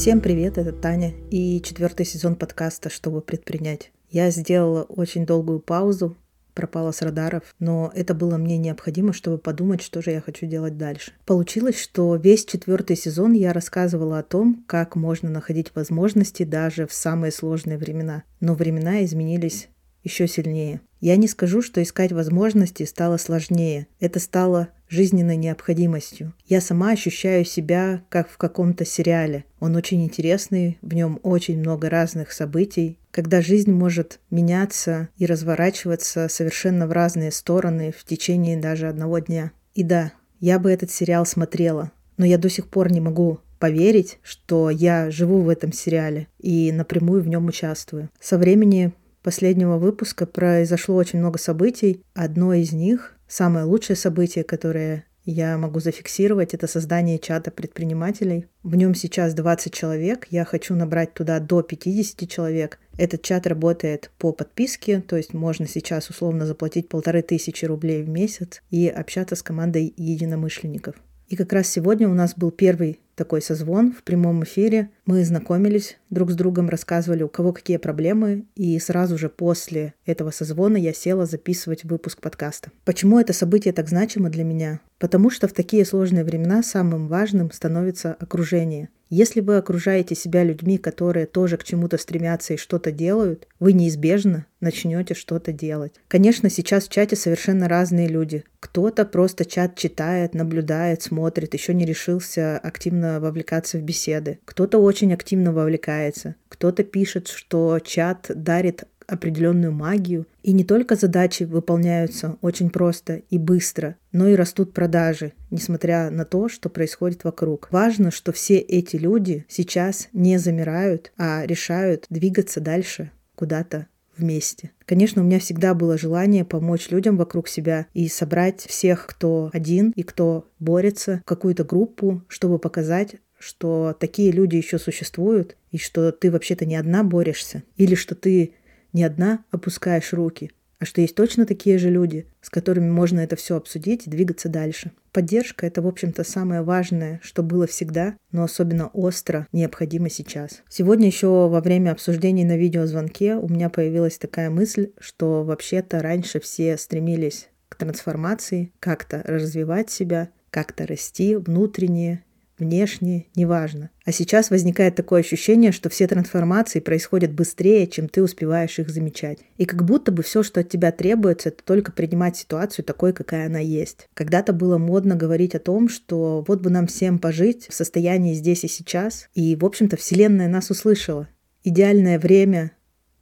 Всем привет, это Таня и четвертый сезон подкаста «Чтобы предпринять». Я сделала очень долгую паузу, пропала с радаров, но это было мне необходимо, чтобы подумать, что же я хочу делать дальше. Получилось, что весь четвертый сезон я рассказывала о том, как можно находить возможности даже в самые сложные времена. Но времена изменились еще сильнее. Я не скажу, что искать возможности стало сложнее. Это стало жизненной необходимостью. Я сама ощущаю себя как в каком-то сериале. Он очень интересный, в нем очень много разных событий, когда жизнь может меняться и разворачиваться совершенно в разные стороны в течение даже одного дня. И да, я бы этот сериал смотрела, но я до сих пор не могу поверить, что я живу в этом сериале и напрямую в нем участвую. Со времени последнего выпуска произошло очень много событий. Одно из них, самое лучшее событие, которое я могу зафиксировать, это создание чата предпринимателей. В нем сейчас 20 человек, я хочу набрать туда до 50 человек. Этот чат работает по подписке, то есть можно сейчас условно заплатить полторы тысячи рублей в месяц и общаться с командой единомышленников. И как раз сегодня у нас был первый такой созвон в прямом эфире. Мы знакомились друг с другом, рассказывали, у кого какие проблемы, и сразу же после этого созвона я села записывать выпуск подкаста. Почему это событие так значимо для меня? Потому что в такие сложные времена самым важным становится окружение – если вы окружаете себя людьми, которые тоже к чему-то стремятся и что-то делают, вы неизбежно начнете что-то делать. Конечно, сейчас в чате совершенно разные люди. Кто-то просто чат читает, наблюдает, смотрит, еще не решился активно вовлекаться в беседы. Кто-то очень активно вовлекается. Кто-то пишет, что чат дарит определенную магию. И не только задачи выполняются очень просто и быстро, но и растут продажи, несмотря на то, что происходит вокруг. Важно, что все эти люди сейчас не замирают, а решают двигаться дальше куда-то вместе. Конечно, у меня всегда было желание помочь людям вокруг себя и собрать всех, кто один и кто борется, в какую-то группу, чтобы показать, что такие люди еще существуют, и что ты вообще-то не одна борешься, или что ты не одна опускаешь руки, а что есть точно такие же люди, с которыми можно это все обсудить и двигаться дальше. Поддержка — это, в общем-то, самое важное, что было всегда, но особенно остро необходимо сейчас. Сегодня еще во время обсуждений на видеозвонке у меня появилась такая мысль, что вообще-то раньше все стремились к трансформации, как-то развивать себя, как-то расти внутренне внешне, неважно. А сейчас возникает такое ощущение, что все трансформации происходят быстрее, чем ты успеваешь их замечать. И как будто бы все, что от тебя требуется, это только принимать ситуацию такой, какая она есть. Когда-то было модно говорить о том, что вот бы нам всем пожить в состоянии здесь и сейчас. И, в общем-то, Вселенная нас услышала. Идеальное время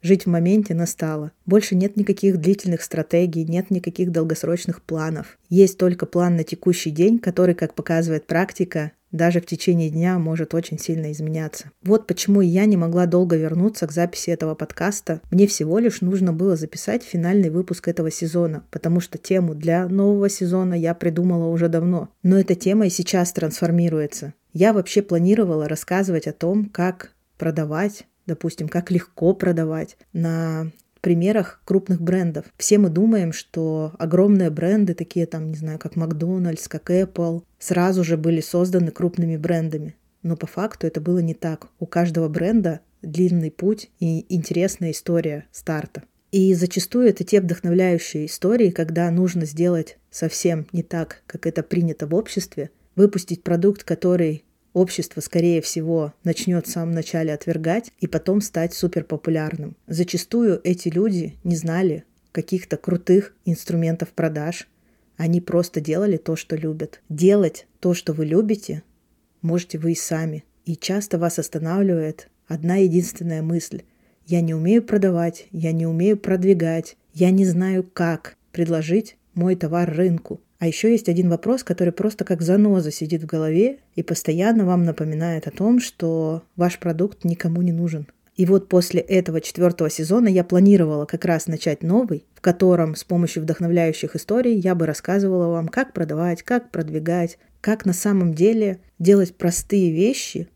Жить в моменте настало. Больше нет никаких длительных стратегий, нет никаких долгосрочных планов. Есть только план на текущий день, который, как показывает практика, даже в течение дня может очень сильно изменяться. Вот почему я не могла долго вернуться к записи этого подкаста. Мне всего лишь нужно было записать финальный выпуск этого сезона, потому что тему для нового сезона я придумала уже давно. Но эта тема и сейчас трансформируется. Я вообще планировала рассказывать о том, как продавать, допустим, как легко продавать на примерах крупных брендов. Все мы думаем, что огромные бренды, такие там, не знаю, как Макдональдс, как Apple, сразу же были созданы крупными брендами. Но по факту это было не так. У каждого бренда длинный путь и интересная история старта. И зачастую это те вдохновляющие истории, когда нужно сделать совсем не так, как это принято в обществе, выпустить продукт, который общество, скорее всего, начнет в самом начале отвергать и потом стать суперпопулярным. Зачастую эти люди не знали каких-то крутых инструментов продаж. Они просто делали то, что любят. Делать то, что вы любите, можете вы и сами. И часто вас останавливает одна единственная мысль. Я не умею продавать, я не умею продвигать, я не знаю, как предложить мой товар рынку. А еще есть один вопрос, который просто как заноза сидит в голове и постоянно вам напоминает о том, что ваш продукт никому не нужен. И вот после этого четвертого сезона я планировала как раз начать новый, в котором с помощью вдохновляющих историй я бы рассказывала вам, как продавать, как продвигать, как на самом деле делать простые вещи,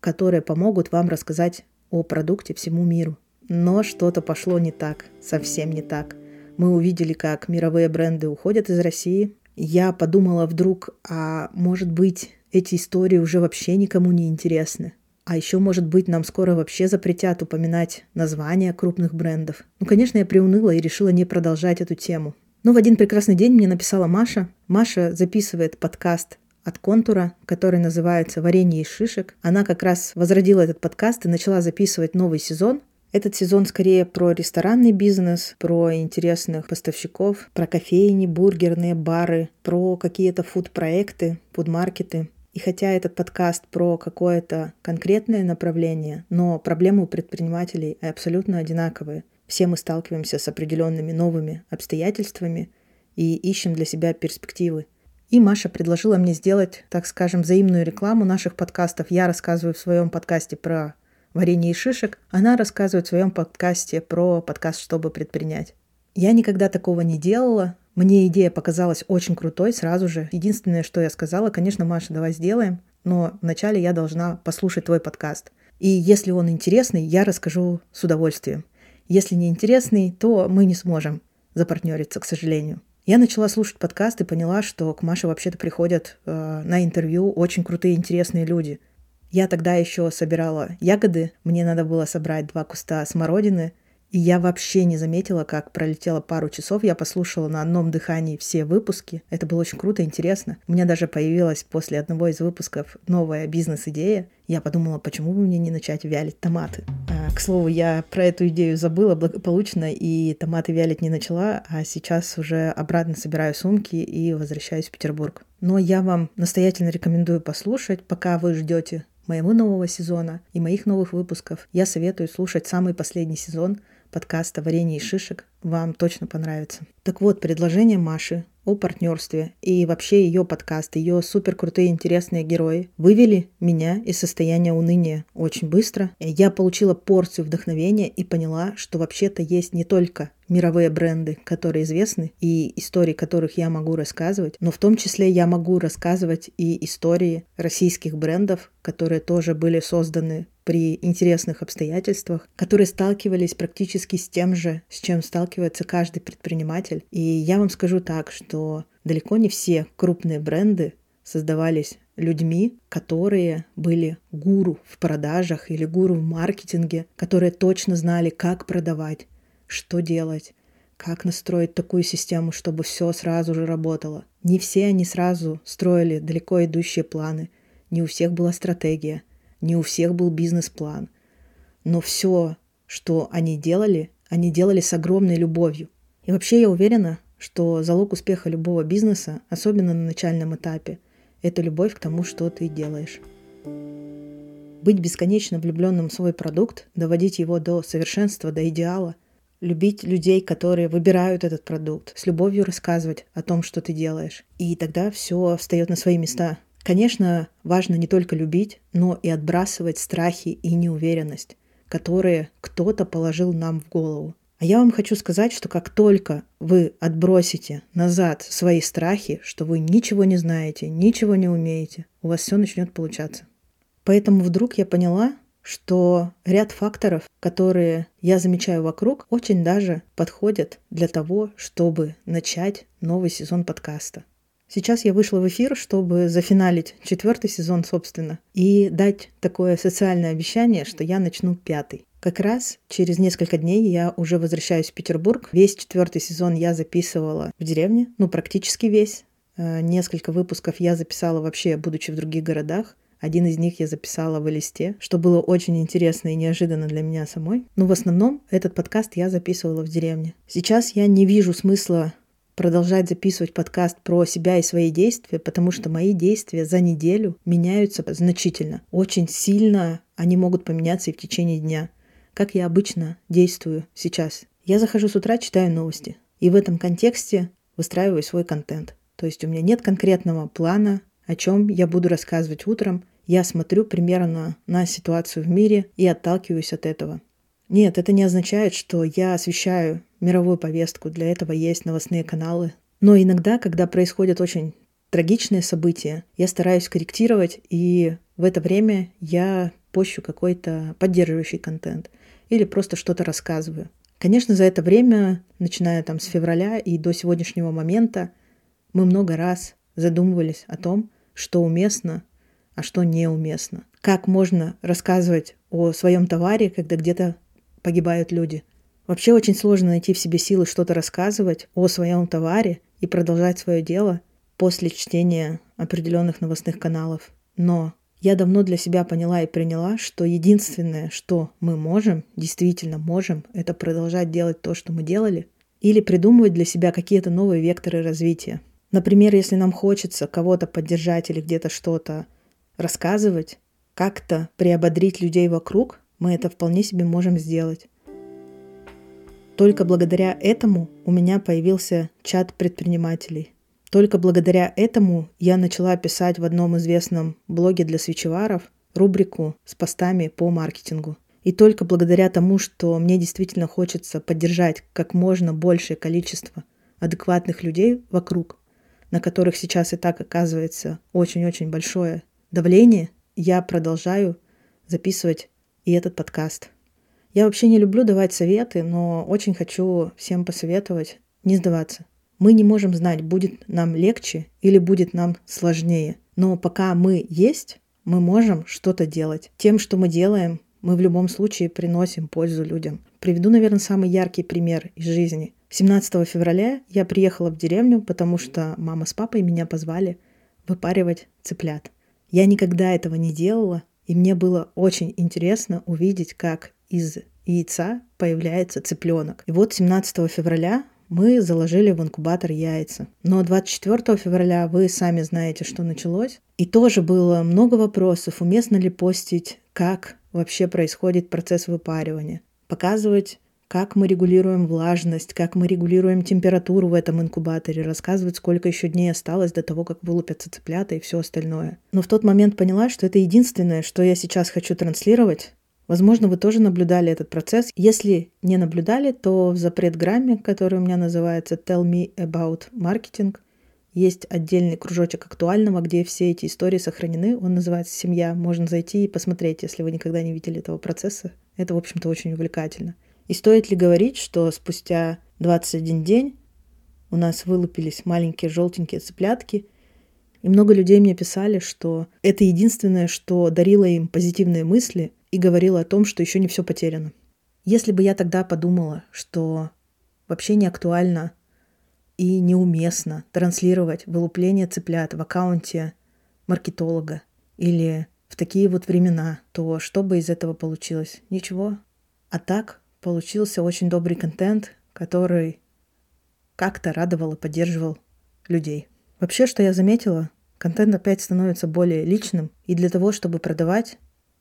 которые помогут вам рассказать о продукте всему миру. Но что-то пошло не так, совсем не так. Мы увидели, как мировые бренды уходят из России, я подумала вдруг, а может быть, эти истории уже вообще никому не интересны. А еще, может быть, нам скоро вообще запретят упоминать названия крупных брендов. Ну, конечно, я приуныла и решила не продолжать эту тему. Но в один прекрасный день мне написала Маша. Маша записывает подкаст от контура, который называется «Варенье из шишек». Она как раз возродила этот подкаст и начала записывать новый сезон. Этот сезон скорее про ресторанный бизнес, про интересных поставщиков, про кофейни, бургерные бары, про какие-то фуд-проекты, фуд-маркеты. И хотя этот подкаст про какое-то конкретное направление, но проблемы у предпринимателей абсолютно одинаковые. Все мы сталкиваемся с определенными новыми обстоятельствами и ищем для себя перспективы. И Маша предложила мне сделать, так скажем, взаимную рекламу наших подкастов. Я рассказываю в своем подкасте про варенье и шишек. Она рассказывает в своем подкасте про подкаст «Чтобы предпринять». Я никогда такого не делала. Мне идея показалась очень крутой сразу же. Единственное, что я сказала, конечно, Маша, давай сделаем, но вначале я должна послушать твой подкаст. И если он интересный, я расскажу с удовольствием. Если не интересный, то мы не сможем запартнериться, к сожалению. Я начала слушать подкаст и поняла, что к Маше вообще-то приходят э, на интервью очень крутые, интересные люди. Я тогда еще собирала ягоды, мне надо было собрать два куста смородины – и я вообще не заметила, как пролетело пару часов. Я послушала на одном дыхании все выпуски. Это было очень круто, интересно. У меня даже появилась после одного из выпусков новая бизнес-идея. Я подумала, почему бы мне не начать вялить томаты. А, к слову, я про эту идею забыла благополучно, и томаты вялить не начала, а сейчас уже обратно собираю сумки и возвращаюсь в Петербург. Но я вам настоятельно рекомендую послушать, пока вы ждете моего нового сезона и моих новых выпусков. Я советую слушать самый последний сезон – подкаста «Варенье и шишек» вам точно понравится. Так вот, предложение Маши о партнерстве и вообще ее подкаст, ее супер крутые интересные герои вывели меня из состояния уныния очень быстро. Я получила порцию вдохновения и поняла, что вообще-то есть не только мировые бренды, которые известны, и истории которых я могу рассказывать, но в том числе я могу рассказывать и истории российских брендов, которые тоже были созданы при интересных обстоятельствах, которые сталкивались практически с тем же, с чем сталкивается каждый предприниматель. И я вам скажу так, что далеко не все крупные бренды создавались людьми, которые были гуру в продажах или гуру в маркетинге, которые точно знали, как продавать, что делать, как настроить такую систему, чтобы все сразу же работало. Не все они сразу строили далеко идущие планы, не у всех была стратегия, не у всех был бизнес-план. Но все, что они делали, они делали с огромной любовью. И вообще я уверена, что залог успеха любого бизнеса, особенно на начальном этапе, это любовь к тому, что ты делаешь. Быть бесконечно влюбленным в свой продукт, доводить его до совершенства, до идеала, любить людей, которые выбирают этот продукт, с любовью рассказывать о том, что ты делаешь. И тогда все встает на свои места. Конечно, важно не только любить, но и отбрасывать страхи и неуверенность, которые кто-то положил нам в голову. А я вам хочу сказать, что как только вы отбросите назад свои страхи, что вы ничего не знаете, ничего не умеете, у вас все начнет получаться. Поэтому вдруг я поняла, что ряд факторов, которые я замечаю вокруг, очень даже подходят для того, чтобы начать новый сезон подкаста. Сейчас я вышла в эфир, чтобы зафиналить четвертый сезон, собственно, и дать такое социальное обещание, что я начну пятый. Как раз через несколько дней я уже возвращаюсь в Петербург. Весь четвертый сезон я записывала в деревне, ну практически весь. Э, несколько выпусков я записала вообще, будучи в других городах. Один из них я записала в Элисте, что было очень интересно и неожиданно для меня самой. Но в основном этот подкаст я записывала в деревне. Сейчас я не вижу смысла продолжать записывать подкаст про себя и свои действия, потому что мои действия за неделю меняются значительно. Очень сильно они могут поменяться и в течение дня. Как я обычно действую сейчас. Я захожу с утра, читаю новости. И в этом контексте выстраиваю свой контент. То есть у меня нет конкретного плана, о чем я буду рассказывать утром. Я смотрю примерно на ситуацию в мире и отталкиваюсь от этого. Нет, это не означает, что я освещаю мировую повестку. Для этого есть новостные каналы. Но иногда, когда происходят очень трагичные события, я стараюсь корректировать, и в это время я пощу какой-то поддерживающий контент или просто что-то рассказываю. Конечно, за это время, начиная там с февраля и до сегодняшнего момента, мы много раз задумывались о том, что уместно а что неуместно. Как можно рассказывать о своем товаре, когда где-то погибают люди. Вообще очень сложно найти в себе силы что-то рассказывать о своем товаре и продолжать свое дело после чтения определенных новостных каналов. Но я давно для себя поняла и приняла, что единственное, что мы можем, действительно можем, это продолжать делать то, что мы делали, или придумывать для себя какие-то новые векторы развития. Например, если нам хочется кого-то поддержать или где-то что-то рассказывать, как-то приободрить людей вокруг, мы это вполне себе можем сделать. Только благодаря этому у меня появился чат предпринимателей. Только благодаря этому я начала писать в одном известном блоге для свечеваров рубрику с постами по маркетингу. И только благодаря тому, что мне действительно хочется поддержать как можно большее количество адекватных людей вокруг, на которых сейчас и так оказывается очень-очень большое давление, я продолжаю записывать и этот подкаст. Я вообще не люблю давать советы, но очень хочу всем посоветовать не сдаваться. Мы не можем знать, будет нам легче или будет нам сложнее. Но пока мы есть, мы можем что-то делать. Тем, что мы делаем, мы в любом случае приносим пользу людям. Приведу, наверное, самый яркий пример из жизни. 17 февраля я приехала в деревню, потому что мама с папой меня позвали выпаривать цыплят. Я никогда этого не делала, и мне было очень интересно увидеть, как из яйца появляется цыпленок. И вот 17 февраля мы заложили в инкубатор яйца. Но 24 февраля вы сами знаете, что началось. И тоже было много вопросов, уместно ли постить, как вообще происходит процесс выпаривания. Показывать как мы регулируем влажность, как мы регулируем температуру в этом инкубаторе, рассказывать, сколько еще дней осталось до того, как вылупятся цыплята и все остальное. Но в тот момент поняла, что это единственное, что я сейчас хочу транслировать, Возможно, вы тоже наблюдали этот процесс. Если не наблюдали, то в запрет-грамме, который у меня называется Tell Me About Marketing, есть отдельный кружочек актуального, где все эти истории сохранены. Он называется «Семья». Можно зайти и посмотреть, если вы никогда не видели этого процесса. Это, в общем-то, очень увлекательно. И стоит ли говорить, что спустя 21 день у нас вылупились маленькие желтенькие цыплятки, и много людей мне писали, что это единственное, что дарило им позитивные мысли и говорила о том, что еще не все потеряно. Если бы я тогда подумала, что вообще не актуально и неуместно транслировать вылупление цыплят в аккаунте маркетолога или в такие вот времена, то что бы из этого получилось? Ничего. А так получился очень добрый контент, который как-то радовал и поддерживал людей. Вообще, что я заметила, контент опять становится более личным, и для того, чтобы продавать,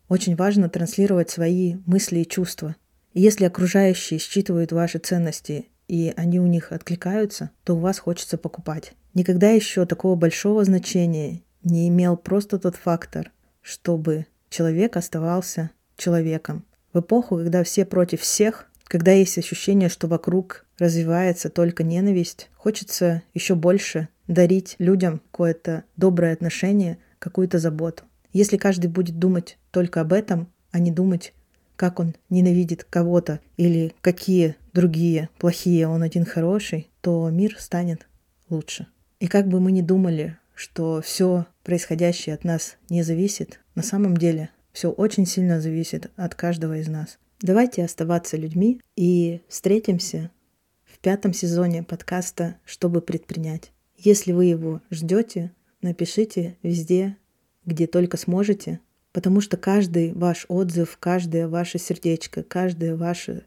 очень важно транслировать свои мысли и чувства. И если окружающие считывают ваши ценности и они у них откликаются, то у вас хочется покупать. Никогда еще такого большого значения не имел просто тот фактор, чтобы человек оставался человеком. В эпоху, когда все против всех, когда есть ощущение, что вокруг развивается только ненависть, хочется еще больше дарить людям какое-то доброе отношение, какую-то заботу. Если каждый будет думать только об этом, а не думать, как он ненавидит кого-то или какие другие плохие, он один хороший, то мир станет лучше. И как бы мы ни думали, что все происходящее от нас не зависит, на самом деле все очень сильно зависит от каждого из нас. Давайте оставаться людьми и встретимся в пятом сезоне подкаста «Чтобы предпринять». Если вы его ждете, напишите везде, где только сможете, потому что каждый ваш отзыв, каждое ваше сердечко, каждое ваше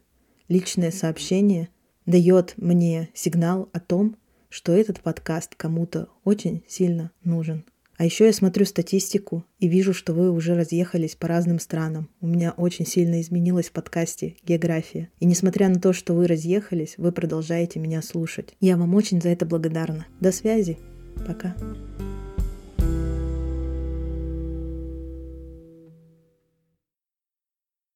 личное сообщение дает мне сигнал о том, что этот подкаст кому-то очень сильно нужен. А еще я смотрю статистику и вижу, что вы уже разъехались по разным странам. У меня очень сильно изменилась в подкасте география. И несмотря на то, что вы разъехались, вы продолжаете меня слушать. Я вам очень за это благодарна. До связи. Пока.